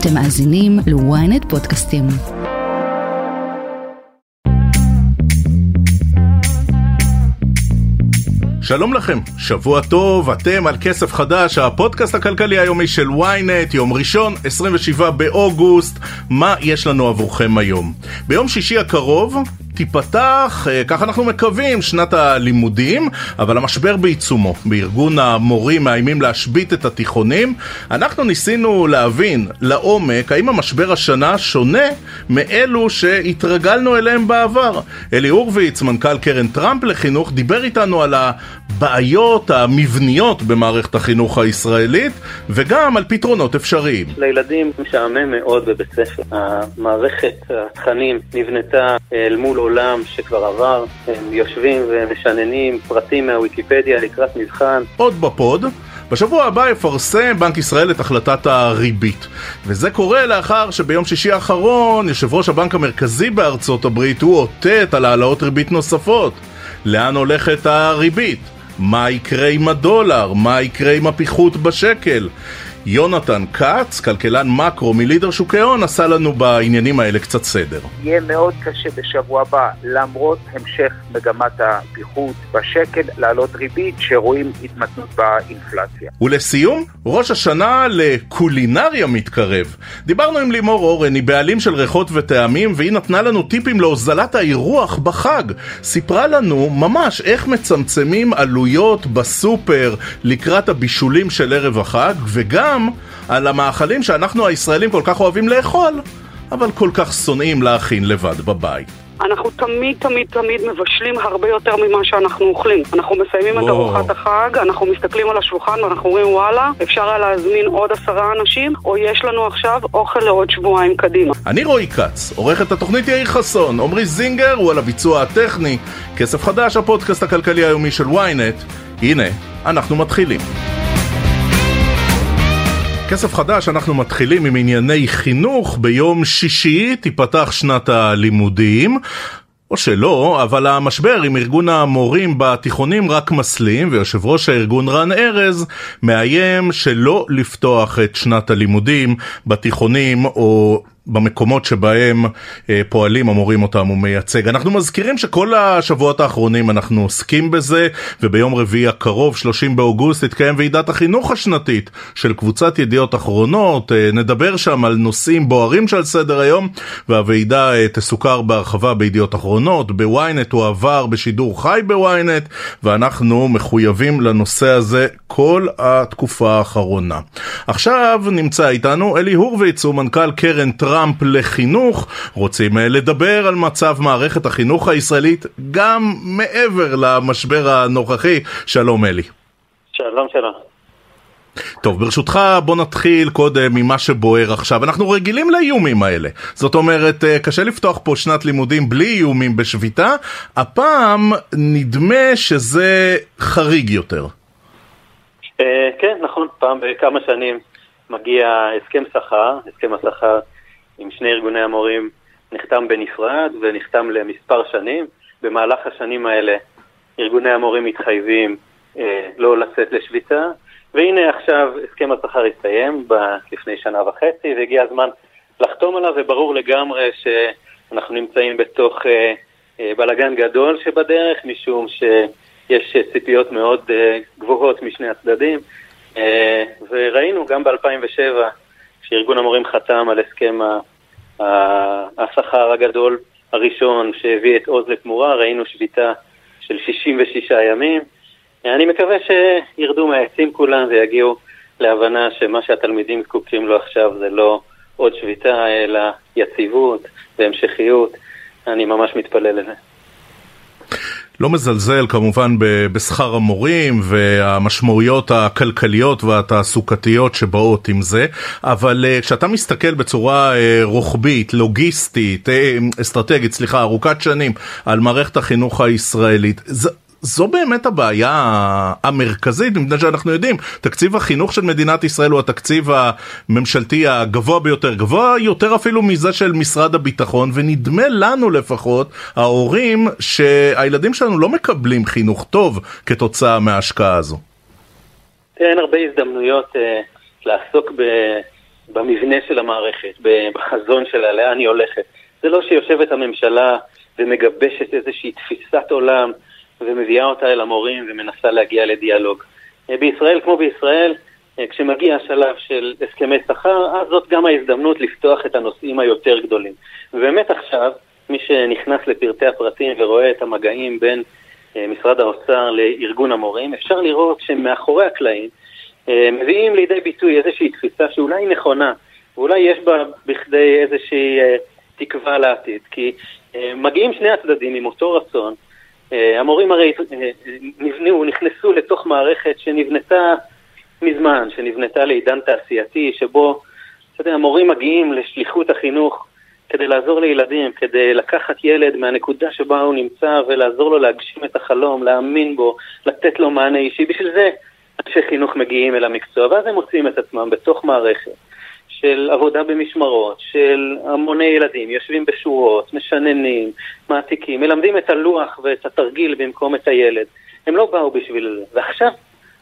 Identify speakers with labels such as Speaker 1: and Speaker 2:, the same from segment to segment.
Speaker 1: אתם מאזינים ל-ynet פודקאסטים.
Speaker 2: שלום לכם, שבוע טוב, אתם על כסף חדש, הפודקאסט הכלכלי היומי של ynet, יום ראשון, 27 באוגוסט, מה יש לנו עבורכם היום? ביום שישי הקרוב תיפתח, אה, כך אנחנו מקווים, שנת הלימודים, אבל המשבר בעיצומו. בארגון המורים מאיימים להשבית את התיכונים. אנחנו ניסינו להבין לעומק האם המשבר השנה שונה מאלו שהתרגלנו אליהם בעבר. אלי הורוביץ, מנכ"ל קרן טראמפ לחינוך, דיבר איתנו על הבעיות המבניות במערכת החינוך הישראלית, וגם על פתרונות אפשריים.
Speaker 3: לילדים משעמם מאוד בבית ספר. המערכת התכנים נבנתה אל מול עולם שכבר עבר, הם יושבים ומשננים פרטים מהוויקיפדיה לקראת מבחן.
Speaker 2: עוד בפוד. בשבוע הבא יפרסם בנק ישראל את החלטת הריבית וזה קורה לאחר שביום שישי האחרון יושב ראש הבנק המרכזי בארצות הברית הוא אותת על העלאות ריבית נוספות לאן הולכת הריבית? מה יקרה עם הדולר? מה יקרה עם הפיחות בשקל? יונתן כץ, כלכלן מקרו מלידר שוקי הון, עשה לנו בעניינים האלה קצת סדר.
Speaker 4: יהיה מאוד קשה בשבוע הבא, למרות המשך מגמת הפיחות בשקל, לעלות ריבית שרואים התמתנות באינפלציה.
Speaker 2: ולסיום, ראש השנה לקולינריה מתקרב. דיברנו עם לימור אורן, היא בעלים של ריחות וטעמים, והיא נתנה לנו טיפים להוזלת האירוח בחג. סיפרה לנו ממש איך מצמצמים עלויות בסופר לקראת הבישולים של ערב החג, וגם גם על המאכלים שאנחנו הישראלים כל כך אוהבים לאכול, אבל כל כך שונאים להכין לבד בבית.
Speaker 5: אנחנו תמיד תמיד תמיד מבשלים הרבה יותר ממה שאנחנו אוכלים. אנחנו מסיימים את ארוחת החג, אנחנו מסתכלים על השולחן ואנחנו אומרים וואלה, אפשר היה להזמין עוד עשרה אנשים, או יש לנו עכשיו אוכל לעוד שבועיים קדימה.
Speaker 2: אני רועי כץ, עורכת התוכנית יאיר חסון, עמרי זינגר הוא על הביצוע הטכני, כסף חדש, הפודקאסט הכלכלי היומי של ynet. הנה, אנחנו מתחילים. כסף חדש, אנחנו מתחילים עם ענייני חינוך. ביום שישי תיפתח שנת הלימודים. או שלא, אבל המשבר עם ארגון המורים בתיכונים רק מסלים, ויושב ראש הארגון רן ארז מאיים שלא לפתוח את שנת הלימודים בתיכונים או במקומות שבהם אה, פועלים המורים אותם הוא מייצג. אנחנו מזכירים שכל השבועות האחרונים אנחנו עוסקים בזה, וביום רביעי הקרוב, 30 באוגוסט, תתקיים ועידת החינוך השנתית של קבוצת ידיעות אחרונות, אה, נדבר שם על נושאים בוערים שעל סדר היום, והוועידה אה, תסוכר בהרחבה בידיעות אחרונות, בוויינט הוא עבר בשידור חי בוויינט, ואנחנו מחויבים לנושא הזה כל התקופה האחרונה. עכשיו נמצא איתנו אלי הורוביץ, הוא מנכ"ל קרן טראמפ. טראמפ לחינוך, רוצים אה, לדבר על מצב מערכת החינוך הישראלית גם מעבר למשבר הנוכחי. שלום אלי.
Speaker 3: שלום שלום.
Speaker 2: טוב, ברשותך בוא נתחיל קודם ממה שבוער עכשיו. אנחנו רגילים לאיומים האלה. זאת אומרת, אה, קשה לפתוח פה שנת לימודים בלי איומים בשביתה. הפעם נדמה שזה חריג יותר.
Speaker 3: אה, כן, נכון, פעם בכמה שנים מגיע הסכם שכר, הסכם השכר עם שני ארגוני המורים נחתם בנפרד ונחתם למספר שנים. במהלך השנים האלה ארגוני המורים מתחייבים אה, לא לצאת לשביתה, והנה עכשיו הסכם השכר הסתיים ב- לפני שנה וחצי והגיע הזמן לחתום עליו, וברור לגמרי שאנחנו נמצאים בתוך אה, אה, בלגן גדול שבדרך, משום שיש ציפיות מאוד אה, גבוהות משני הצדדים, אה, וראינו גם ב-2007 שארגון המורים חתם על הסכם השכר הגדול הראשון שהביא את עוז לתמורה, ראינו שביתה של 66 ימים. אני מקווה שירדו מהעצים כולם ויגיעו להבנה שמה שהתלמידים זקוקים לו עכשיו זה לא עוד שביתה, אלא יציבות והמשכיות. אני ממש מתפלל לזה.
Speaker 2: לא מזלזל כמובן בשכר המורים והמשמעויות הכלכליות והתעסוקתיות שבאות עם זה, אבל אה, כשאתה מסתכל בצורה אה, רוחבית, לוגיסטית, אה, אסטרטגית, סליחה, ארוכת שנים, על מערכת החינוך הישראלית, זו באמת הבעיה המרכזית, מפני שאנחנו יודעים, תקציב החינוך של מדינת ישראל הוא התקציב הממשלתי הגבוה ביותר, גבוה יותר אפילו מזה של משרד הביטחון, ונדמה לנו לפחות, ההורים, שהילדים שלנו לא מקבלים חינוך טוב כתוצאה מההשקעה הזו.
Speaker 3: אין הרבה הזדמנויות uh, לעסוק במבנה של המערכת, בחזון שלה, לאן היא הולכת. זה לא שיושבת הממשלה ומגבשת איזושהי תפיסת עולם ומביאה אותה אל המורים ומנסה להגיע לדיאלוג. אה, בישראל, כמו בישראל, אה, כשמגיע השלב של הסכמי שכר, אז זאת גם ההזדמנות לפתוח את הנושאים היותר גדולים. ובאמת עכשיו, מי שנכנס לפרטי הפרטים ורואה את המגעים בין אה, משרד האוצר לארגון המורים, אפשר לראות שמאחורי הקלעים מביאים לידי ביטוי איזושהי תפיסה שאולי היא נכונה, ואולי יש בה בכדי איזושהי תקווה לעתיד, כי מגיעים שני הצדדים עם אותו רצון, המורים הרי אה, נבנו, נכנסו לתוך מערכת שנבנתה מזמן, שנבנתה לעידן תעשייתי, שבו, יודע, המורים מגיעים לשליחות החינוך כדי לעזור לילדים, כדי לקחת ילד מהנקודה שבה הוא נמצא ולעזור לו להגשים את החלום, להאמין בו, לתת לו מענה אישי. בשביל זה אנשי חינוך מגיעים אל המקצוע, ואז הם מוצאים את עצמם בתוך מערכת של עבודה במשמרות, של המוני ילדים, יושבים בשורות, משננים, מעתיקים, מלמדים את הלוח ואת התרגיל במקום את הילד. הם לא באו בשביל זה. ועכשיו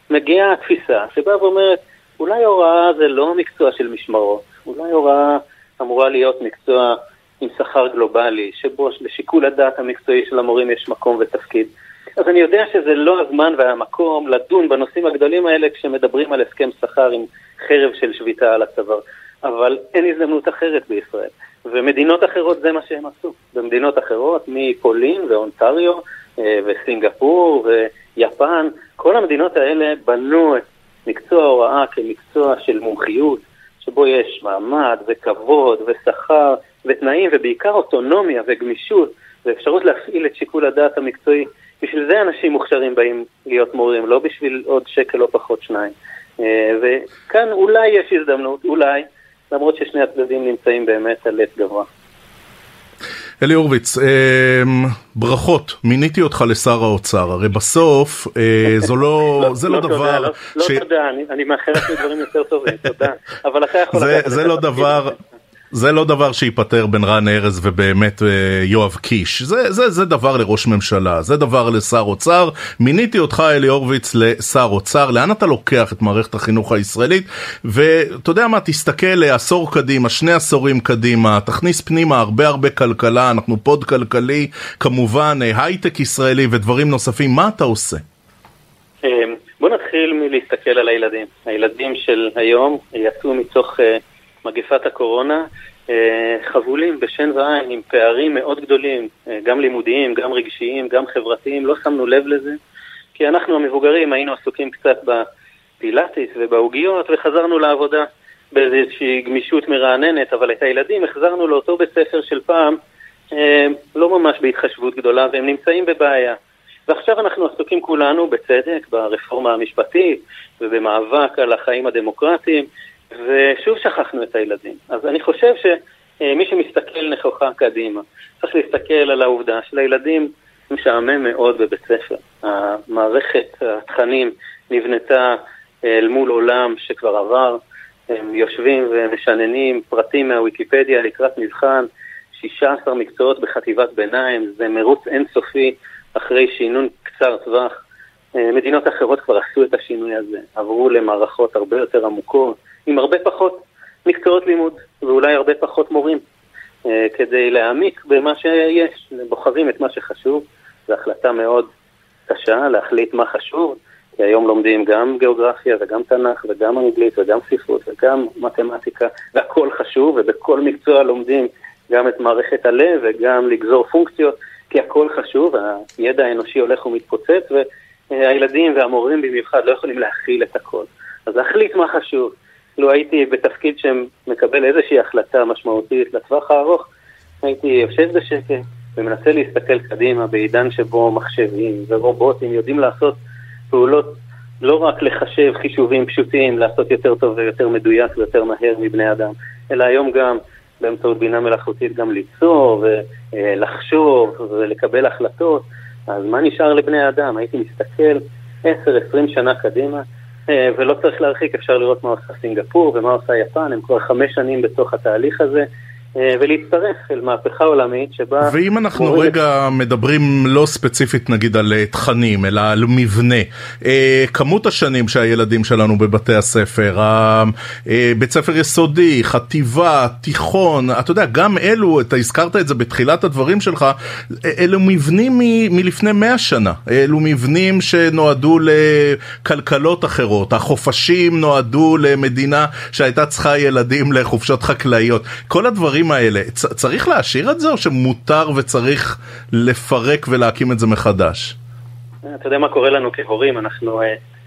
Speaker 3: מגיעה התפיסה שבאה ואומרת, אולי הוראה זה לא מקצוע של משמרות, אולי הוראה אמורה להיות מקצוע עם שכר גלובלי, שבו לשיקול הדעת המקצועי של המורים יש מקום ותפקיד. אז אני יודע שזה לא הזמן והמקום לדון בנושאים הגדולים האלה כשמדברים על הסכם שכר עם חרב של שביתה על הצוואר. אבל אין הזדמנות אחרת בישראל. ומדינות אחרות זה מה שהם עשו. במדינות אחרות, מפולין ואונטריו אה, וסינגפור ויפן, כל המדינות האלה בנו את מקצוע ההוראה כמקצוע של מומחיות, שבו יש מעמד וכבוד ושכר ותנאים ובעיקר אוטונומיה וגמישות ואפשרות להפעיל את שיקול הדעת המקצועי. בשביל זה אנשים מוכשרים באים להיות מורים, לא בשביל עוד שקל או פחות שניים. אה, וכאן אולי יש הזדמנות, אולי, למרות ששני הצדדים נמצאים באמת על עץ גבוה.
Speaker 2: אלי הורוביץ, אה, ברכות, מיניתי אותך לשר האוצר, הרי בסוף אה, זו לא,
Speaker 3: לא,
Speaker 2: זה לא, לא דבר...
Speaker 3: לא, תודה, אני מאחל לך דברים יותר טובים, תודה, אבל אתה יכול...
Speaker 2: זה לא דבר... זה לא דבר שייפטר בין רן ארז ובאמת אה, יואב קיש, זה, זה, זה דבר לראש ממשלה, זה דבר לשר אוצר. מיניתי אותך אלי הורוביץ לשר אוצר, לאן אתה לוקח את מערכת החינוך הישראלית? ואתה יודע מה, תסתכל עשור קדימה, שני עשורים קדימה, תכניס פנימה הרבה הרבה כלכלה, אנחנו פוד כלכלי, כמובן אה, הייטק ישראלי ודברים נוספים, מה אתה עושה?
Speaker 3: אה, בוא נתחיל מלהסתכל על הילדים. הילדים של היום יצאו מתוך... מגפת הקורונה, אה, חבולים בשן ועין עם פערים מאוד גדולים, אה, גם לימודיים, גם רגשיים, גם חברתיים, לא שמנו לב לזה, כי אנחנו המבוגרים היינו עסוקים קצת בפילאטיס ובעוגיות וחזרנו לעבודה באיזושהי גמישות מרעננת, אבל את הילדים החזרנו לאותו בית ספר של פעם, אה, לא ממש בהתחשבות גדולה, והם נמצאים בבעיה. ועכשיו אנחנו עסוקים כולנו, בצדק, ברפורמה המשפטית ובמאבק על החיים הדמוקרטיים, ושוב שכחנו את הילדים. אז אני חושב שמי שמסתכל נכוחה קדימה, צריך להסתכל על העובדה שלילדים משעמם מאוד בבית ספר. המערכת, התכנים, נבנתה אל מול עולם שכבר עבר, הם יושבים ומשננים פרטים מהוויקיפדיה לקראת מבחן, 16 מקצועות בחטיבת ביניים, זה מרוץ אינסופי אחרי שינון קצר טווח. מדינות אחרות כבר עשו את השינוי הזה, עברו למערכות הרבה יותר עמוקות, עם הרבה פחות מקצועות לימוד, ואולי הרבה פחות מורים, אה, כדי להעמיק במה שיש. בוחרים את מה שחשוב, זו החלטה מאוד קשה להחליט מה חשוב, כי היום לומדים גם גיאוגרפיה וגם תנ"ך וגם אנגלית וגם ספרות וגם מתמטיקה, והכל חשוב, ובכל מקצוע לומדים גם את מערכת הלב וגם לגזור פונקציות, כי הכל חשוב, הידע האנושי הולך ומתפוצץ, והילדים והמורים במיוחד לא יכולים להכיל את הכל. אז להחליט מה חשוב. לו הייתי בתפקיד שמקבל איזושהי החלטה משמעותית לטווח הארוך, הייתי יושב בשקט ומנסה להסתכל קדימה בעידן שבו מחשבים ורובוטים יודעים לעשות פעולות, לא רק לחשב חישובים פשוטים, לעשות יותר טוב ויותר מדויק ויותר מהר מבני אדם, אלא היום גם באמצעות בינה מלאכותית גם ליצור ולחשוב ולקבל החלטות. אז מה נשאר לבני אדם? הייתי מסתכל 10-20 שנה קדימה ולא צריך להרחיק, אפשר לראות מה עושה סינגפור ומה עושה יפן, הם כבר חמש שנים בתוך התהליך הזה, אה, ולהצטרף אל מהפכה עולמית שבה...
Speaker 2: ואם אנחנו מורד... רגע מדברים לא ספציפית נגיד על אה, תכנים אלא על מבנה, אה, כמות השנים שהילדים שלנו בבתי הספר, בית ספר יסודי, חטיבה, תיכון, אתה יודע גם אלו, אתה הזכרת את זה בתחילת הדברים שלך, אלו מבנים מ, מלפני מאה שנה, אלו מבנים שנועדו לכלכלות אחרות, החופשים נועדו למדינה שהייתה צריכה ילדים לחופשות חקלאיות, כל הדברים הדברים האלה, צ- צריך להשאיר את זה או שמותר וצריך לפרק ולהקים את זה מחדש?
Speaker 3: אתה יודע מה קורה לנו כהורים, אנחנו uh,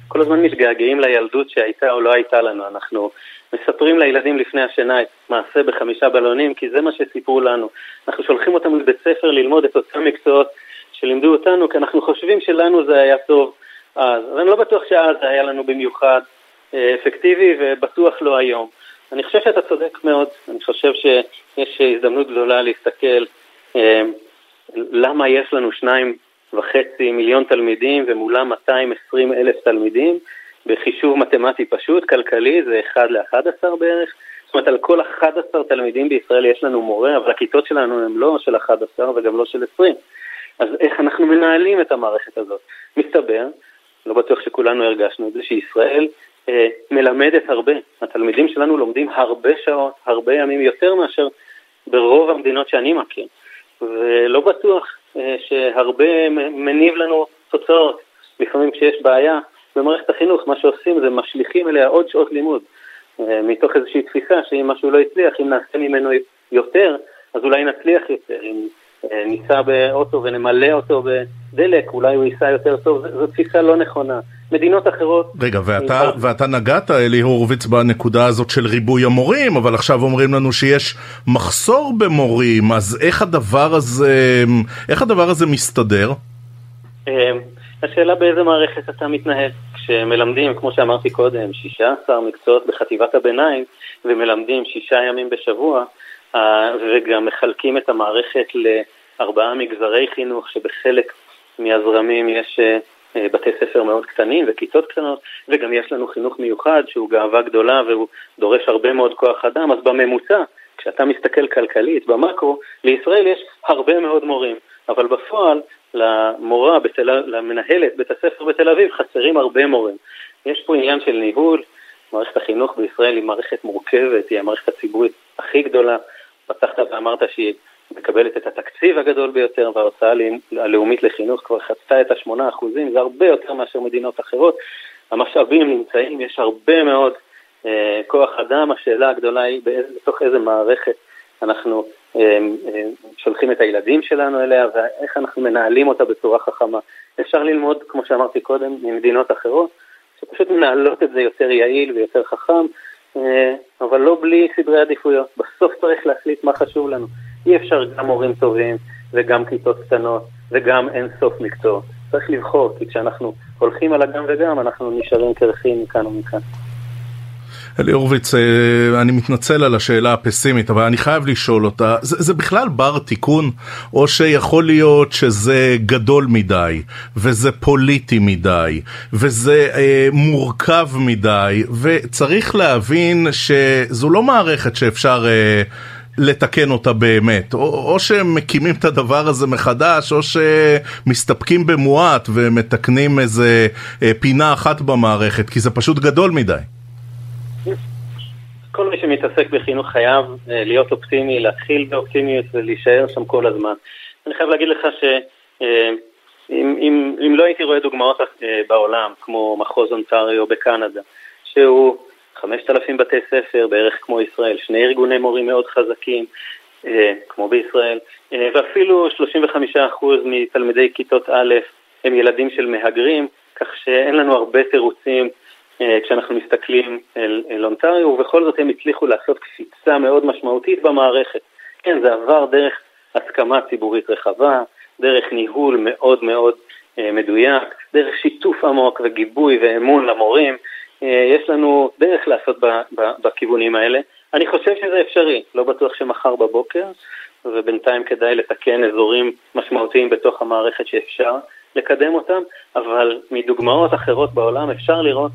Speaker 3: כל הזמן מתגעגעים לילדות שהייתה או לא הייתה לנו, אנחנו מספרים לילדים לפני השינה את מעשה בחמישה בלונים, כי זה מה שסיפרו לנו. אנחנו שולחים אותם לבית ספר ללמוד את אותם מקצועות שלימדו אותנו, כי אנחנו חושבים שלנו זה היה טוב אז. אבל אני לא בטוח שאז זה היה לנו במיוחד אה, אפקטיבי, ובטוח לא היום. אני חושב שאתה צודק מאוד, אני חושב שיש הזדמנות גדולה להסתכל אה, למה יש לנו שניים וחצי מיליון תלמידים ומולם 220 אלף תלמידים בחישוב מתמטי פשוט, כלכלי זה 1 ל-11 בערך, זאת אומרת על כל 11 תלמידים בישראל יש לנו מורה, אבל הכיתות שלנו הן לא של 11 וגם לא של 20. אז איך אנחנו מנהלים את המערכת הזאת? מסתבר, לא בטוח שכולנו הרגשנו את זה, שישראל מלמדת הרבה. התלמידים שלנו לומדים הרבה שעות, הרבה ימים, יותר מאשר ברוב המדינות שאני מכיר. ולא בטוח אה, שהרבה מניב לנו תוצאות. לפעמים כשיש בעיה במערכת החינוך, מה שעושים זה משליכים אליה עוד שעות לימוד. אה, מתוך איזושהי תפיסה שאם משהו לא הצליח, אם נעשה ממנו יותר, אז אולי נצליח יותר. אם ניסע באוטו ונמלא אותו בדלק, אולי הוא ייסע יותר טוב, זו תפיסה לא נכונה. מדינות אחרות...
Speaker 2: רגע, ואתה, ואתה נגעת, אלי הורוביץ, בנקודה הזאת של ריבוי המורים, אבל עכשיו אומרים לנו שיש מחסור במורים, אז איך הדבר הזה, איך הדבר הזה מסתדר?
Speaker 3: אמ, השאלה באיזה מערכת אתה מתנהל. כשמלמדים, כמו שאמרתי קודם, 16 מקצועות בחטיבת הביניים, ומלמדים שישה ימים בשבוע, אה, וגם מחלקים את המערכת לארבעה מגזרי חינוך, שבחלק מהזרמים יש אה, אה, בתי ספר מאוד קטנים וכיתות קטנות, וגם יש לנו חינוך מיוחד שהוא גאווה גדולה והוא דורש הרבה מאוד כוח אדם, אז בממוצע, כשאתה מסתכל כלכלית, במקרו, לישראל יש הרבה מאוד מורים, אבל בפועל למורה, בתל... למנהלת בית הספר בתל אביב חסרים הרבה מורים. יש פה עניין של ניהול, מערכת החינוך בישראל היא מערכת מורכבת, היא המערכת הציבורית הכי גדולה. פתחת ואמרת שהיא מקבלת את התקציב הגדול ביותר וההוצאה הלאומית לחינוך כבר חצתה את השמונה אחוזים, זה הרבה יותר מאשר מדינות אחרות. המשאבים נמצאים, יש הרבה מאוד אה, כוח אדם, השאלה הגדולה היא באיזה, בתוך איזה מערכת אנחנו אה, אה, שולחים את הילדים שלנו אליה ואיך אנחנו מנהלים אותה בצורה חכמה. אפשר ללמוד, כמו שאמרתי קודם, ממדינות אחרות, שפשוט מנהלות את זה יותר יעיל ויותר חכם, אבל לא בלי סדרי עדיפויות. בסוף צריך להחליט מה חשוב לנו. אי אפשר גם מורים טובים וגם כיתות קטנות וגם אין סוף מקצועות. צריך לבחור, כי כשאנחנו הולכים על הגם וגם, אנחנו נשארים קרחים מכאן ומכאן.
Speaker 2: אלי הורוביץ, אה, אני מתנצל על השאלה הפסימית, אבל אני חייב לשאול אותה, זה, זה בכלל בר תיקון, או שיכול להיות שזה גדול מדי, וזה פוליטי מדי, וזה אה, מורכב מדי, וצריך להבין שזו לא מערכת שאפשר... אה, לתקן אותה באמת, או, או שהם מקימים את הדבר הזה מחדש, או שמסתפקים במועט ומתקנים איזה אה, פינה אחת במערכת, כי זה פשוט גדול מדי.
Speaker 3: כל מי שמתעסק בחינוך חייב אה, להיות אופטימי, להתחיל באופטימיות ולהישאר שם כל הזמן. אני חייב להגיד לך שאם אה, אם, אם לא הייתי רואה דוגמאות אה, בעולם, כמו מחוז אונטריו בקנדה, שהוא 5,000 בתי ספר, בערך כמו ישראל, שני ארגוני מורים מאוד חזקים, כמו בישראל, ואפילו 35% מתלמידי כיתות א' הם ילדים של מהגרים, כך שאין לנו הרבה תירוצים כשאנחנו מסתכלים אל, אל אונטריו, ובכל זאת הם הצליחו לעשות קפיצה מאוד משמעותית במערכת. כן, זה עבר דרך הסכמה ציבורית רחבה, דרך ניהול מאוד מאוד מדויק, דרך שיתוף עמוק וגיבוי ואמון למורים, אה, יש לנו דרך לעשות בכיוונים האלה. אני חושב שזה אפשרי, לא בטוח שמחר בבוקר, ובינתיים כדאי לתקן אזורים משמעותיים בתוך המערכת שאפשר לקדם אותם, אבל מדוגמאות אחרות בעולם אפשר לראות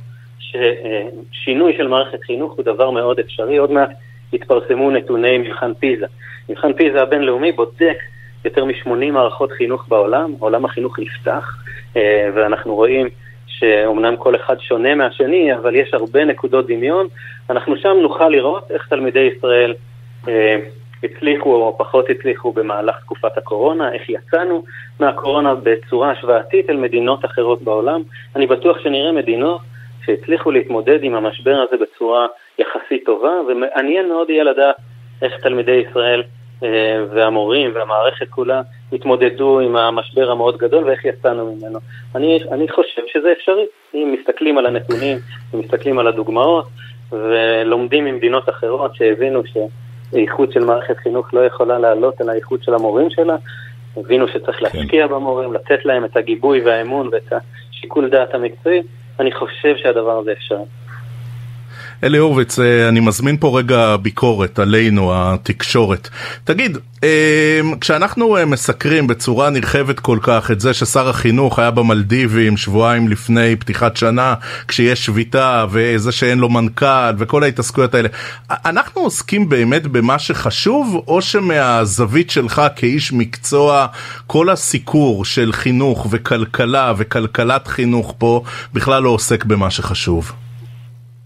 Speaker 3: ששינוי של מערכת חינוך הוא דבר מאוד אפשרי. עוד מעט התפרסמו נתוני מבחן פיזה. מבחן פיזה הבינלאומי בודק יותר מ-80 מערכות חינוך בעולם, עולם החינוך נפתח, אה, ואנחנו רואים שאומנם כל אחד שונה מהשני, אבל יש הרבה נקודות דמיון. אנחנו שם נוכל לראות איך תלמידי ישראל אה, הצליחו או פחות הצליחו במהלך תקופת הקורונה, איך יצאנו מהקורונה בצורה השוואתית אל מדינות אחרות בעולם. אני בטוח שנראה מדינות שהצליחו להתמודד עם המשבר הזה בצורה יחסית טובה, ומעניין מאוד יהיה לדעת איך תלמידי ישראל אה, והמורים והמערכת כולה התמודדו עם המשבר המאוד גדול ואיך יצאנו ממנו. אני, אני חושב שזה אפשרי, אם מסתכלים על הנתונים ומסתכלים על הדוגמאות ולומדים ממדינות אחרות שהבינו שאיכות של מערכת חינוך לא יכולה לעלות על האיכות של המורים שלה, הבינו שצריך כן. להשקיע במורים, לתת להם את הגיבוי והאמון ואת השיקול דעת המקצועי, אני חושב שהדבר הזה אפשרי.
Speaker 2: אלי הורוביץ, אה, אני מזמין פה רגע ביקורת עלינו, התקשורת. תגיד, אה, כשאנחנו אה, מסקרים בצורה נרחבת כל כך את זה ששר החינוך היה במלדיבים שבועיים לפני פתיחת שנה, כשיש שביתה, וזה שאין לו מנכ"ל, וכל ההתעסקויות האלה, אנחנו עוסקים באמת במה שחשוב, או שמהזווית שלך כאיש מקצוע, כל הסיקור של חינוך וכלכלה וכלכלת חינוך פה בכלל לא עוסק במה שחשוב?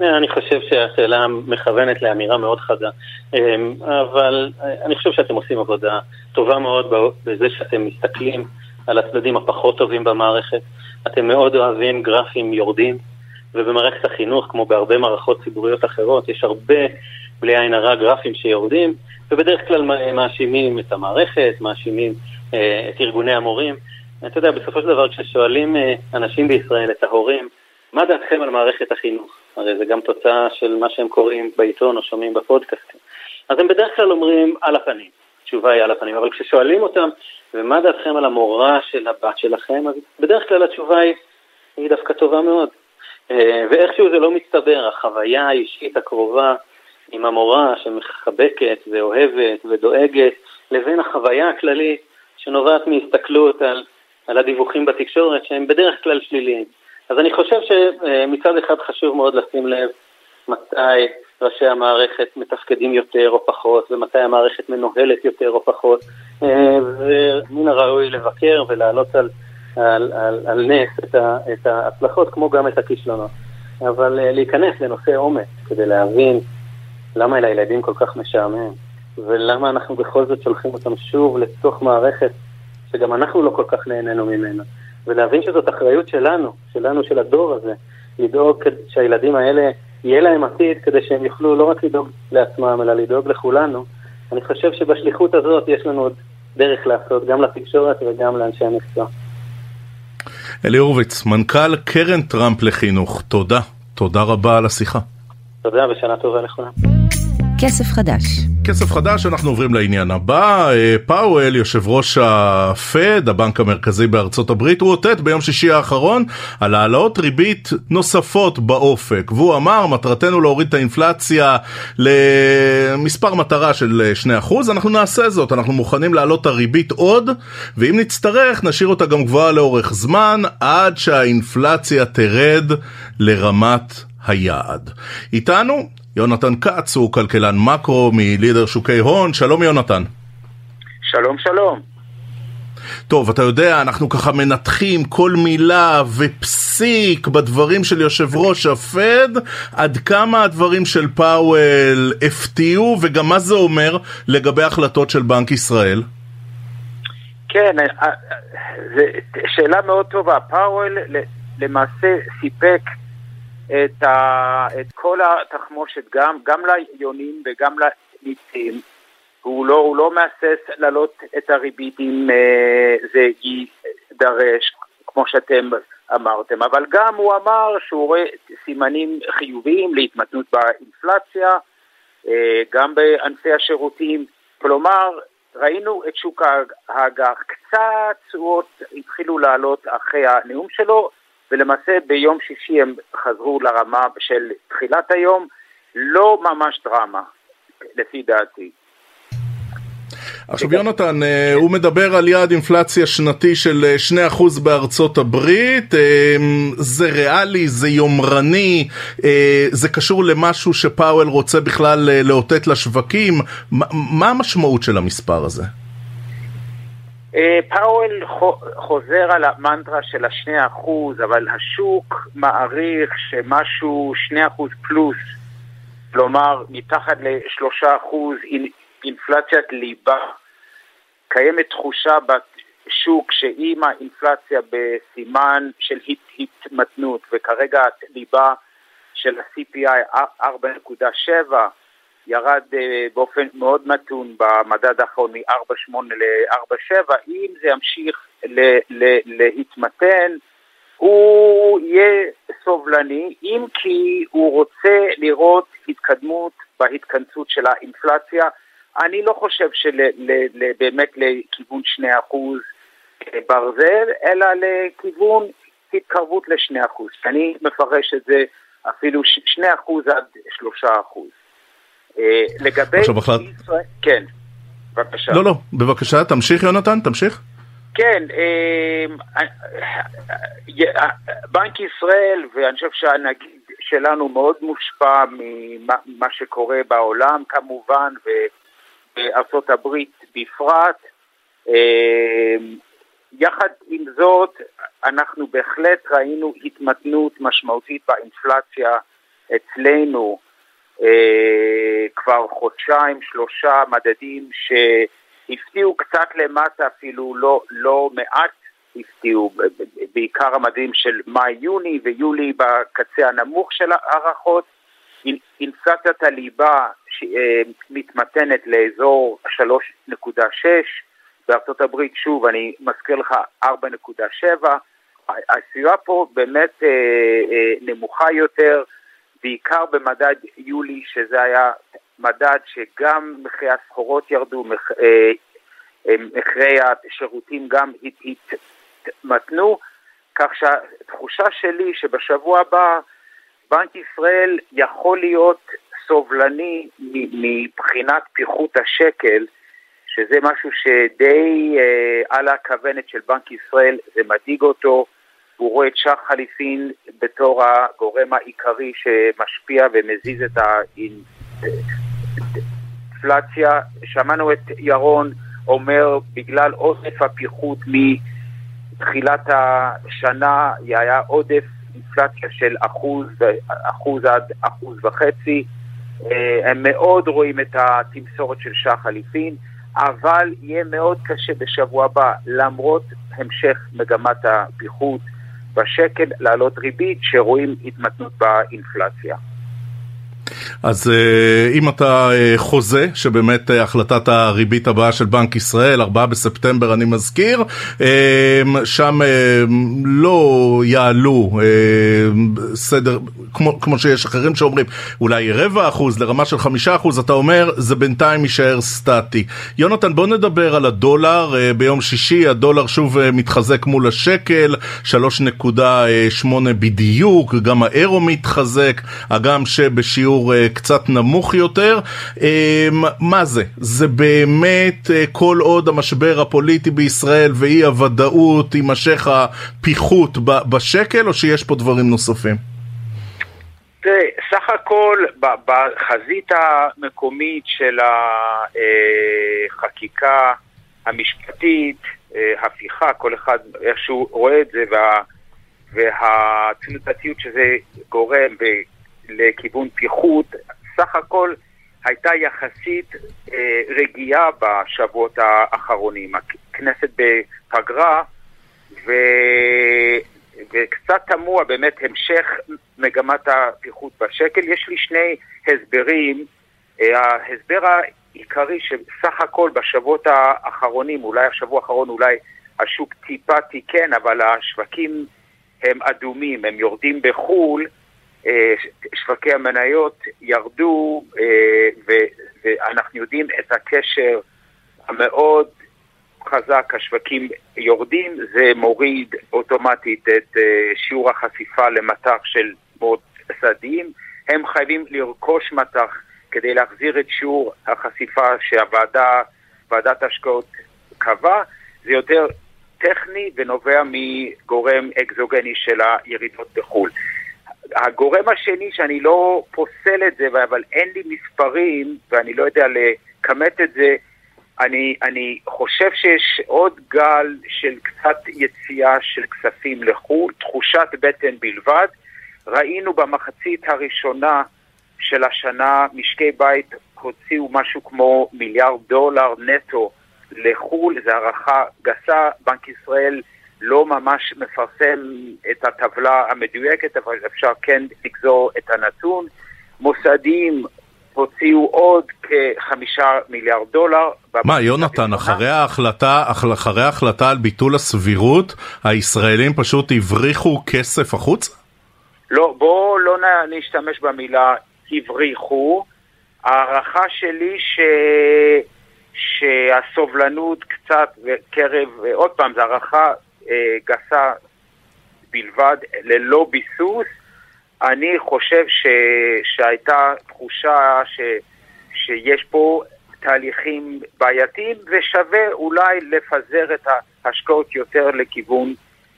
Speaker 3: אני חושב שהשאלה מכוונת לאמירה מאוד חדה, אמ, אבל אני חושב שאתם עושים עבודה טובה מאוד בזה שאתם מסתכלים על הצדדים הפחות טובים במערכת. אתם מאוד אוהבים גרפים יורדים, ובמערכת החינוך, כמו בהרבה מערכות ציבוריות אחרות, יש הרבה, בלי עין הרע, גרפים שיורדים, ובדרך כלל מאשימים את המערכת, מאשימים אה, את ארגוני המורים. אתה יודע, בסופו של דבר, כששואלים אה, אנשים בישראל, את ההורים, מה דעתכם על מערכת החינוך? הרי זה גם תוצאה של מה שהם קוראים בעיתון או שומעים בפודקאסטים. אז הם בדרך כלל אומרים על הפנים, התשובה היא על הפנים, אבל כששואלים אותם, ומה דעתכם על המורה של הבת שלכם, אז בדרך כלל התשובה היא, היא דווקא טובה מאוד. אה, ואיכשהו זה לא מצטבר, החוויה האישית הקרובה עם המורה שמחבקת ואוהבת ודואגת, לבין החוויה הכללית שנובעת מהסתכלות על, על הדיווחים בתקשורת שהם בדרך כלל שליליים. אז אני חושב שמצד אחד חשוב מאוד לשים לב מתי ראשי המערכת מתפקדים יותר או פחות, ומתי המערכת מנוהלת יותר או פחות, ומן הראוי לבקר ולהעלות על, על, על, על נס את, ה, את ההצלחות כמו גם את הכישלונות. אבל אה, להיכנס לנושא עומק כדי להבין למה אלה ילדים כל כך משעמם, ולמה אנחנו בכל זאת שולחים אותם שוב לתוך מערכת שגם אנחנו לא כל כך נהנינו ממנה. ולהבין שזאת אחריות שלנו, שלנו, של הדור הזה, לדאוג שהילדים האלה, יהיה להם עתיד כדי שהם יוכלו לא רק לדאוג לעצמם, אלא לדאוג לכולנו. אני חושב שבשליחות הזאת יש לנו עוד דרך לעשות, גם לתקשורת וגם לאנשי המקצוע.
Speaker 2: אלי הורוביץ, מנכ"ל קרן טראמפ לחינוך, תודה. תודה רבה על השיחה.
Speaker 3: תודה ושנה טובה לכולם.
Speaker 1: כסף חדש.
Speaker 2: כסף חדש, אנחנו עוברים לעניין הבא. אה, פאוול, יושב ראש הפד, הבנק המרכזי בארצות הברית, הוא אותת ביום שישי האחרון על העלאות ריבית נוספות באופק. והוא אמר, מטרתנו להוריד את האינפלציה למספר מטרה של 2%, אנחנו נעשה זאת, אנחנו מוכנים להעלות את הריבית עוד, ואם נצטרך, נשאיר אותה גם גבוהה לאורך זמן, עד שהאינפלציה תרד לרמת היעד. איתנו יונתן כץ הוא כלכלן מקרו מלידר שוקי הון, שלום יונתן.
Speaker 4: שלום שלום.
Speaker 2: טוב, אתה יודע, אנחנו ככה מנתחים כל מילה ופסיק בדברים של יושב ראש הפד, עד כמה הדברים של פאוול הפתיעו, וגם מה זה אומר לגבי החלטות של בנק ישראל?
Speaker 4: כן, אה, אה, זו שאלה מאוד טובה. פאוול למעשה סיפק את, ה, את כל התחמושת, גם, גם ליונים וגם לניצים. הוא לא, הוא לא מהסס להעלות את הריבית אם אה, זה יידרש, כמו שאתם אמרתם, אבל גם הוא אמר שהוא רואה סימנים חיוביים להתמתנות באינפלציה, אה, גם בענפי השירותים, כלומר ראינו את שוק האג"ח, קצת תשואות התחילו לעלות אחרי הנאום שלו, ולמעשה ביום שישי הם חזרו לרמה של תחילת היום, לא ממש דרמה, לפי דעתי.
Speaker 2: עכשיו יונתן, אה, הוא מדבר על יעד אינפלציה שנתי של 2% אה, בארצות הברית, אה, זה ריאלי, זה יומרני, זה קשור למשהו שפאוול רוצה בכלל לאותת לשווקים, מה המשמעות של המספר הזה?
Speaker 4: פאוול חוזר על המנטרה של השני אחוז, אבל השוק מעריך שמשהו שני אחוז פלוס, כלומר מתחת לשלושה אחוז אינפלציית ליבה קיימת תחושה בשוק שאם האינפלציה בסימן של התמתנות וכרגע הליבה של ה-CPI 4.7 ירד אה, באופן מאוד מתון במדד האחרון מ-4.8 ל-4.7, אם זה ימשיך להתמתן, הוא יהיה סובלני, אם כי הוא רוצה לראות התקדמות בהתכנסות של האינפלציה. אני לא חושב שבאמת לכיוון 2% ברזל, אלא לכיוון התקרבות ל-2%. אני מפרש את זה אפילו 2% עד 3%.
Speaker 2: אה, לגבי עכשיו בכלל... ישראל,
Speaker 4: כן, בבקשה.
Speaker 2: לא, לא, בבקשה, תמשיך יונתן, תמשיך.
Speaker 4: כן, אה, אה, בנק ישראל, ואני חושב שהנגיד שלנו מאוד מושפע ממה שקורה בעולם כמובן, בארצות הברית בפרט. יחד עם זאת, אנחנו בהחלט ראינו התמתנות משמעותית באינפלציה אצלנו כבר חודשיים, שלושה מדדים שהפתיעו קצת למטה, אפילו לא, לא מעט הפתיעו, בעיקר המדדים של מאי-יוני ויולי בקצה הנמוך של ההערכות. אינפלציית הליבה אה, מתמתנת לאזור 3.6, בארצות הברית, שוב, אני מזכיר לך 4.7, הסביבה פה באמת אה, אה, נמוכה יותר, בעיקר במדד יולי, שזה היה מדד שגם מחירי הסחורות ירדו, אה, אה, מחירי השירותים גם התמתנו, כך שהתחושה שלי שבשבוע הבא בנק ישראל יכול להיות סובלני מבחינת פיחות השקל, שזה משהו שדי אה, על הכוונת של בנק ישראל, זה מדאיג אותו, הוא רואה את שח חליפין בתור הגורם העיקרי שמשפיע ומזיז את האינפלציה. שמענו את ירון אומר, בגלל עודף הפיחות מתחילת השנה, היה עודף אינפלציה של אחוז, אחוז עד אחוז וחצי. אה, הם מאוד רואים את התמסורת של שח חליפין, אבל יהיה מאוד קשה בשבוע הבא, למרות המשך מגמת הפיחות בשקל, להעלות ריבית שרואים התמתנות באינפלציה.
Speaker 2: אז אה, אם אתה אה, חוזה, שבאמת אה, החלטת הריבית הבאה של בנק ישראל, 4 בספטמבר אני מזכיר, שם לא יעלו סדר, כמו, כמו שיש אחרים שאומרים, אולי רבע אחוז לרמה של חמישה אחוז, אתה אומר, זה בינתיים יישאר סטטי. יונתן, בוא נדבר על הדולר, ביום שישי הדולר שוב מתחזק מול השקל, 3.8 בדיוק, גם האירו מתחזק, הגם שבשיעור קצת נמוך יותר. אמ, מה זה? זה באמת אה, כל עוד המשבר הפוליטי בישראל ואי הוודאות יימשך הפיחות בשקל או שיש פה דברים נוספים?
Speaker 4: תראה, סך הכל בחזית המקומית של החקיקה המשפטית, אה, הפיכה, כל אחד איכשהו רואה את זה, וה, והתנותתיות שזה גורם, לכיוון פיחות, סך הכל הייתה יחסית אה, רגיעה בשבועות האחרונים. הכנסת בפגרה, ו... וקצת תמוה באמת המשך מגמת הפיחות בשקל. יש לי שני הסברים. אה, ההסבר העיקרי שסך הכל בשבועות האחרונים, אולי השבוע האחרון, אולי השוק טיפה תיקן, אבל השווקים הם אדומים, הם יורדים בחו"ל. אה, שווקי המניות ירדו, אה, ואנחנו יודעים את הקשר המאוד חזק, השווקים יורדים, זה מוריד אוטומטית את אה, שיעור החשיפה למטח של מאות סעדיים. הם חייבים לרכוש מטח כדי להחזיר את שיעור החשיפה שהוועדה שוועדת ההשקעות קבעה, זה יותר טכני ונובע מגורם אקזוגני של הירידות בחו"ל. הגורם השני שאני לא פוסל את זה, אבל אין לי מספרים ואני לא יודע לכמת את זה, אני, אני חושב שיש עוד גל של קצת יציאה של כספים לחו"ל, תחושת בטן בלבד. ראינו במחצית הראשונה של השנה משקי בית הוציאו משהו כמו מיליארד דולר נטו לחו"ל, זו הערכה גסה, בנק ישראל לא ממש מפרסם את הטבלה המדויקת, אבל אפשר כן לגזור את הנתון. מוסדים הוציאו עוד כחמישה מיליארד דולר.
Speaker 2: מה, יונתן, אחרי ההחלטה, אחרי ההחלטה על ביטול הסבירות, הישראלים פשוט הבריחו כסף החוצה?
Speaker 4: לא, בואו לא נשתמש במילה הבריחו. ההערכה שלי ש... שהסובלנות קצת בקרב, עוד פעם, זו הערכה גסה בלבד, ללא ביסוס, אני חושב ש... שהייתה תחושה ש... שיש פה תהליכים בעייתיים ושווה אולי לפזר את ההשקעות יותר לכיוון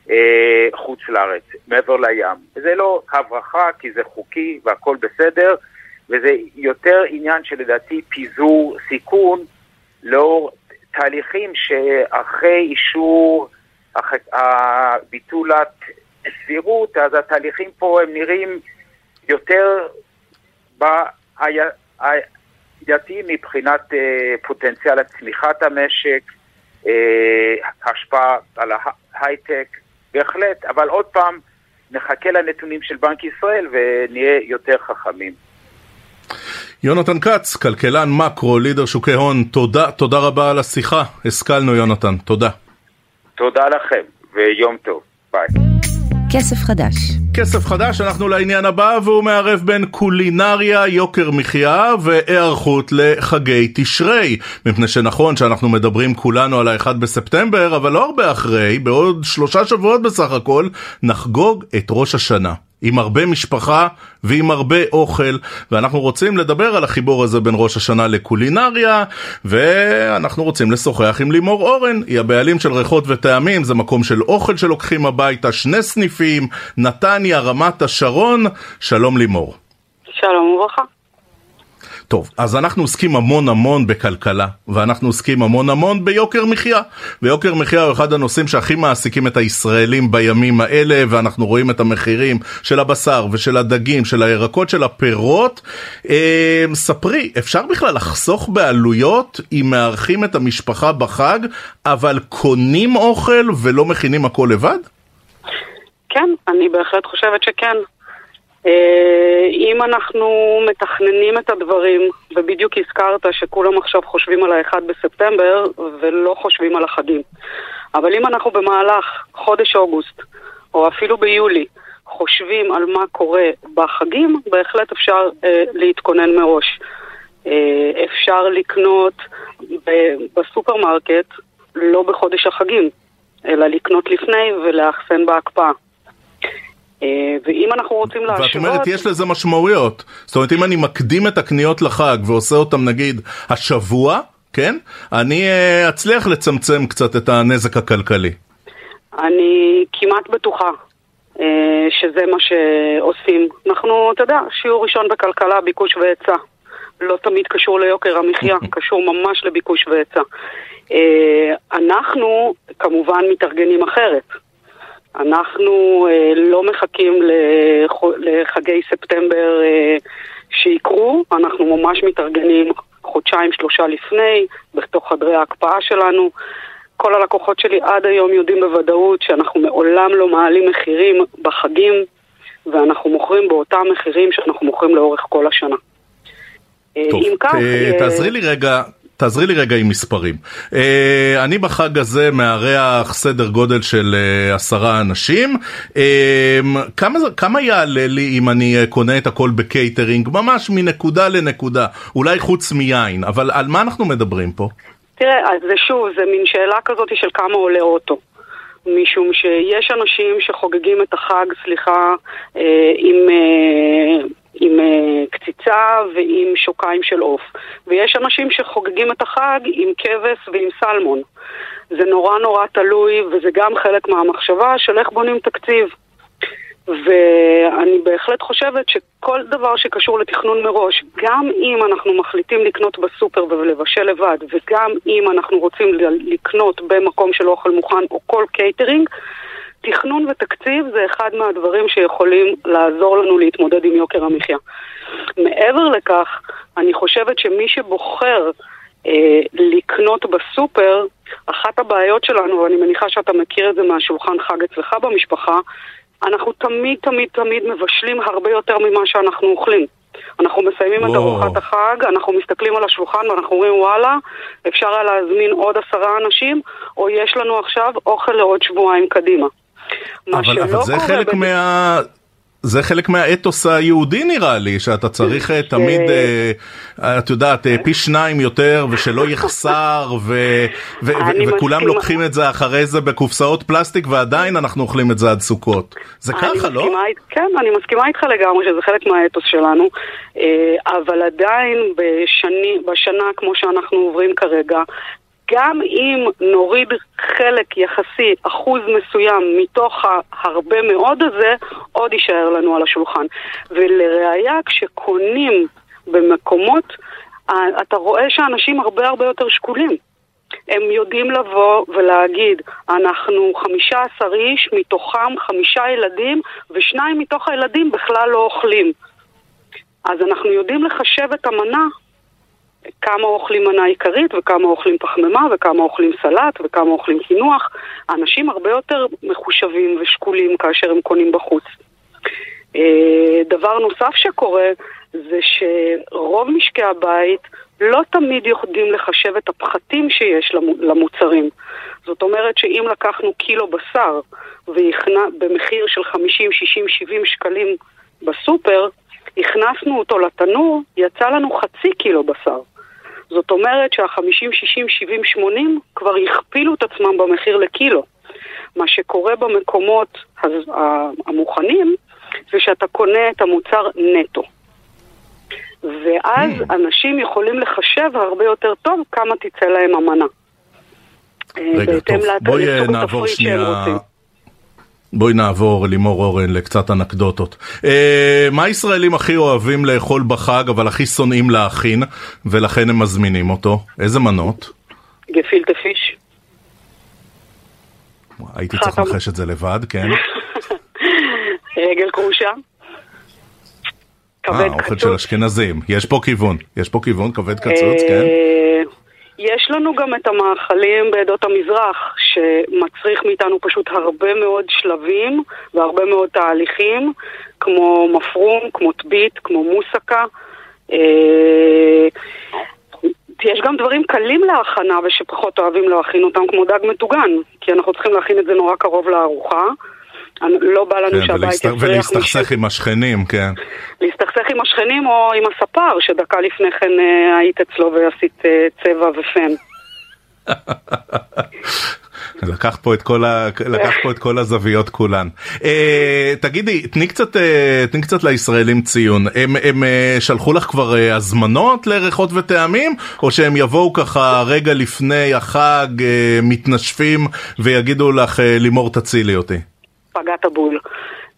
Speaker 4: אה, חוץ לארץ, מעבר לים. זה לא הברחה כי זה חוקי והכל בסדר, וזה יותר עניין שלדעתי פיזור סיכון לאור תהליכים שאחרי אישור ביטולת סבירות, אז התהליכים פה הם נראים יותר בעייתיים מבחינת אה, פוטנציאל צמיחת המשק, אה, השפעה על ההייטק, בהחלט, אבל עוד פעם, נחכה לנתונים של בנק ישראל ונהיה יותר חכמים.
Speaker 2: יונתן כץ, כלכלן מקרו, לידר שוקי הון, תודה, תודה רבה על השיחה, השכלנו יונתן, תודה.
Speaker 4: תודה לכם, ויום טוב, ביי.
Speaker 1: כסף חדש.
Speaker 2: כסף חדש, אנחנו לעניין הבא, והוא מערב בין קולינריה, יוקר מחיה והיערכות לחגי תשרי. מפני שנכון שאנחנו מדברים כולנו על האחד בספטמבר, אבל לא הרבה אחרי, בעוד שלושה שבועות בסך הכל, נחגוג את ראש השנה. עם הרבה משפחה ועם הרבה אוכל ואנחנו רוצים לדבר על החיבור הזה בין ראש השנה לקולינריה ואנחנו רוצים לשוחח עם לימור אורן היא הבעלים של ריחות וטעמים זה מקום של אוכל שלוקחים הביתה שני סניפים נתניה רמת השרון שלום לימור.
Speaker 5: שלום וברכה.
Speaker 2: טוב, אז אנחנו עוסקים המון המון בכלכלה, ואנחנו עוסקים המון המון ביוקר מחיה. ויוקר מחיה הוא אחד הנושאים שהכי מעסיקים את הישראלים בימים האלה, ואנחנו רואים את המחירים של הבשר ושל הדגים, של הירקות, של הפירות. אה, ספרי, אפשר בכלל לחסוך בעלויות אם מארחים את המשפחה בחג, אבל קונים אוכל ולא מכינים הכל לבד?
Speaker 5: כן, אני בהחלט חושבת שכן. אה, אם אנחנו מתכננים את הדברים, ובדיוק הזכרת שכולם עכשיו חושבים על האחד בספטמבר ולא חושבים על החגים, אבל אם אנחנו במהלך חודש אוגוסט, או אפילו ביולי, חושבים על מה קורה בחגים, בהחלט אפשר אה, להתכונן מראש. אה, אפשר לקנות בסופרמרקט לא בחודש החגים, אלא לקנות לפני ולאחסן בהקפאה. אה, ואם אנחנו רוצים להשוות...
Speaker 2: ואת אומרת, יש לזה משמעויות. זאת אומרת, אם אני מקדים את הקניות לחג ועושה אותם נגיד השבוע, כן? אני אה, אצליח לצמצם קצת את הנזק הכלכלי.
Speaker 5: אני כמעט בטוחה אה, שזה מה שעושים. אנחנו, אתה יודע, שיעור ראשון בכלכלה, ביקוש והיצע. לא תמיד קשור ליוקר המחיה, קשור ממש לביקוש והיצע. אנחנו כמובן מתארגנים אחרת. אנחנו אה, לא מחכים לח... לחגי ספטמבר אה, שיקרו, אנחנו ממש מתארגנים חודשיים שלושה לפני, בתוך חדרי ההקפאה שלנו. כל הלקוחות שלי עד היום יודעים בוודאות שאנחנו מעולם לא מעלים מחירים בחגים, ואנחנו מוכרים באותם מחירים שאנחנו מוכרים לאורך כל השנה.
Speaker 2: אה, טוב, כך, אה, תעזרי לי רגע, תעזרי לי רגע עם מספרים. אה, אני בחג הזה מארח סדר גודל של אה, עשרה אנשים. אה, כמה, כמה יעלה לי אם אני קונה את הכל בקייטרינג, ממש מנקודה לנקודה, אולי חוץ מיין, אבל על מה אנחנו מדברים פה?
Speaker 5: תראה, אז זה שוב, זה מין שאלה כזאת של כמה עולה אוטו. משום שיש אנשים שחוגגים את החג, סליחה, אה, עם... אה, עם uh, קציצה ועם שוקיים של עוף. ויש אנשים שחוגגים את החג עם כבש ועם סלמון. זה נורא נורא תלוי, וזה גם חלק מהמחשבה של איך בונים תקציב. ואני בהחלט חושבת שכל דבר שקשור לתכנון מראש, גם אם אנחנו מחליטים לקנות בסופר ולבשל לבד, וגם אם אנחנו רוצים לקנות במקום של אוכל מוכן או כל קייטרינג, תכנון ותקציב זה אחד מהדברים שיכולים לעזור לנו להתמודד עם יוקר המחיה. מעבר לכך, אני חושבת שמי שבוחר אה, לקנות בסופר, אחת הבעיות שלנו, ואני מניחה שאתה מכיר את זה מהשולחן חג אצלך במשפחה, אנחנו תמיד תמיד תמיד מבשלים הרבה יותר ממה שאנחנו אוכלים. אנחנו מסיימים את ארוחת החג, אנחנו מסתכלים על השולחן ואנחנו אומרים וואלה, אפשר היה להזמין עוד עשרה אנשים, או יש לנו עכשיו אוכל לעוד שבועיים קדימה.
Speaker 2: אבל, אבל זה חלק מה... זה חלק מהאתוס היהודי נראה לי, שאתה צריך אה, תמיד, אה, את יודעת, אה, פי שניים יותר ושלא יחסר, וכולם לוקחים את זה אחרי זה בקופסאות פלסטיק ועדיין אנחנו אוכלים את זה עד סוכות. זה ככה, לא?
Speaker 5: כן, אני מסכימה איתך לגמרי שזה חלק מהאתוס שלנו, אבל עדיין בשנה כמו שאנחנו עוברים כרגע, גם אם נוריד חלק יחסי, אחוז מסוים מתוך ההרבה מאוד הזה, עוד יישאר לנו על השולחן. ולראיה, כשקונים במקומות, אתה רואה שאנשים הרבה הרבה יותר שקולים. הם יודעים לבוא ולהגיד, אנחנו 15 איש, מתוכם חמישה ילדים, ושניים מתוך הילדים בכלל לא אוכלים. אז אנחנו יודעים לחשב את המנה כמה אוכלים מנה עיקרית וכמה אוכלים פחמימה וכמה אוכלים סלט וכמה אוכלים קינוח. האנשים הרבה יותר מחושבים ושקולים כאשר הם קונים בחוץ. אה, דבר נוסף שקורה זה שרוב משקי הבית לא תמיד יודעים לחשב את הפחתים שיש למוצרים. זאת אומרת שאם לקחנו קילו בשר והכנע במחיר של 50, 60, 70 שקלים בסופר, הכנסנו אותו לתנור, יצא לנו חצי קילו בשר. זאת אומרת שה-50, 60, 70, 80 כבר הכפילו את עצמם במחיר לקילו. מה שקורה במקומות המוכנים זה שאתה קונה את המוצר נטו. ואז mm. אנשים יכולים לחשב הרבה יותר טוב כמה תצא להם המנה.
Speaker 2: רגע, טוב, בואי נעבור שנייה... בואי נעבור, לימור אורן, לקצת אנקדוטות. אה, מה הישראלים הכי אוהבים לאכול בחג, אבל הכי שונאים להכין, ולכן הם מזמינים אותו? איזה מנות?
Speaker 5: גפילטה פיש.
Speaker 2: הייתי צריך לנחש את זה לבד, כן.
Speaker 5: רגל כרושה.
Speaker 2: כבד קצוץ. אה, אוכל של אשכנזים. יש פה כיוון. יש פה כיוון, כבד קצוץ, כן.
Speaker 5: יש לנו גם את המאכלים בעדות המזרח, שמצריך מאיתנו פשוט הרבה מאוד שלבים והרבה מאוד תהליכים, כמו מפרום, כמו טבית, כמו מוסקה. אה, יש גם דברים קלים להכנה ושפחות אוהבים להכין אותם, כמו דג מטוגן, כי אנחנו צריכים להכין את זה נורא קרוב לארוחה. לא בא לנו כן, שהבית יפריח.
Speaker 2: ולהסתכסך עם השכנים, כן.
Speaker 5: להסתכסך עם השכנים או עם הספר, שדקה לפני כן אה, היית אצלו ועשית אה, צבע ופן.
Speaker 2: לקח פה את כל, ה... לקח פה את כל הזוויות כולן. אה, תגידי, תני קצת, אה, תני קצת לישראלים ציון. הם, הם אה, שלחו לך כבר אה, הזמנות לריחות וטעמים, או שהם יבואו ככה רגע לפני החג, אה, מתנשפים ויגידו לך, אה, לימור תצילי אותי?
Speaker 5: פגעת בול.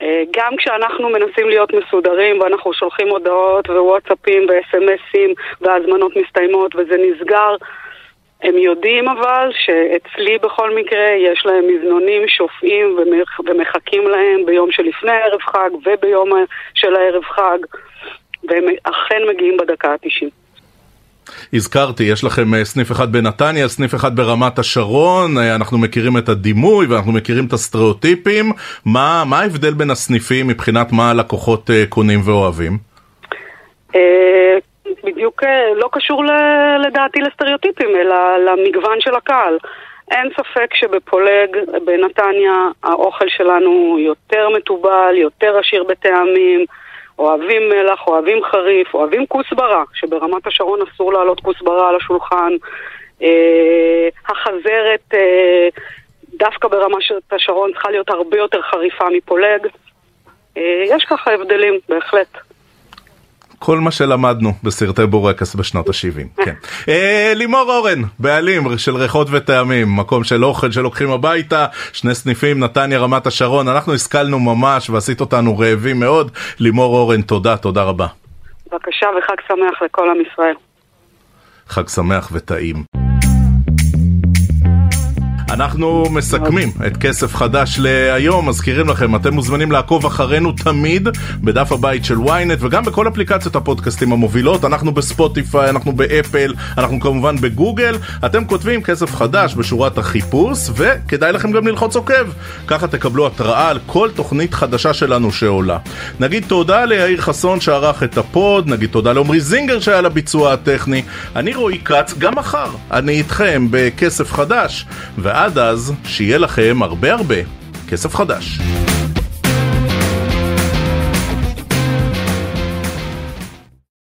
Speaker 5: אה, גם כשאנחנו מנסים להיות מסודרים ואנחנו שולחים הודעות ווואטסאפים וסמסים וההזמנות מסתיימות וזה נסגר, הם יודעים אבל שאצלי בכל מקרה יש להם מזנונים שופעים ומחכים להם ביום שלפני ערב חג וביום של הערב חג והם אכן מגיעים בדקה ה-90.
Speaker 2: הזכרתי, יש לכם אה, סניף אחד בנתניה, סניף אחד ברמת השרון, אה, אנחנו מכירים את הדימוי ואנחנו מכירים את הסטריאוטיפים. מה, מה ההבדל בין הסניפים מבחינת מה הלקוחות אה, קונים ואוהבים?
Speaker 5: בדיוק לא קשור לדעתי לסטריאוטיפים, אלא למגוון של הקהל. אין ספק שבפולג, בנתניה, האוכל שלנו יותר מתובל, יותר עשיר בטעמים. אוהבים מלח, אוהבים חריף, אוהבים כוסברה, שברמת השרון אסור לעלות כוסברה על השולחן. אה, החזרת אה, דווקא ברמת השרון צריכה להיות הרבה יותר חריפה מפולג. אה, יש ככה הבדלים, בהחלט.
Speaker 2: כל מה שלמדנו בסרטי בורקס בשנות ה-70, כן. אה, לימור אורן, בעלים של ריחות וטעמים, מקום של אוכל שלוקחים הביתה, שני סניפים, נתניה, רמת השרון, אנחנו השכלנו ממש ועשית אותנו רעבים מאוד. לימור אורן, תודה, תודה רבה.
Speaker 5: בבקשה וחג שמח לכל עם ישראל.
Speaker 2: חג שמח וטעים. אנחנו מסכמים את כסף חדש להיום, מזכירים לכם, אתם מוזמנים לעקוב אחרינו תמיד בדף הבית של ynet וגם בכל אפליקציות הפודקאסטים המובילות, אנחנו בספוטיפיי, אנחנו באפל, אנחנו כמובן בגוגל, אתם כותבים כסף חדש בשורת החיפוש וכדאי לכם גם ללחוץ עוקב, ככה תקבלו התראה על כל תוכנית חדשה שלנו שעולה. נגיד תודה ליאיר חסון שערך את הפוד, נגיד תודה לעמרי זינגר שהיה על הביצוע הטכני, אני רועי כץ, גם מחר אני איתכם בכסף חדש, ואז ועד אז, שיהיה לכם הרבה הרבה כסף חדש.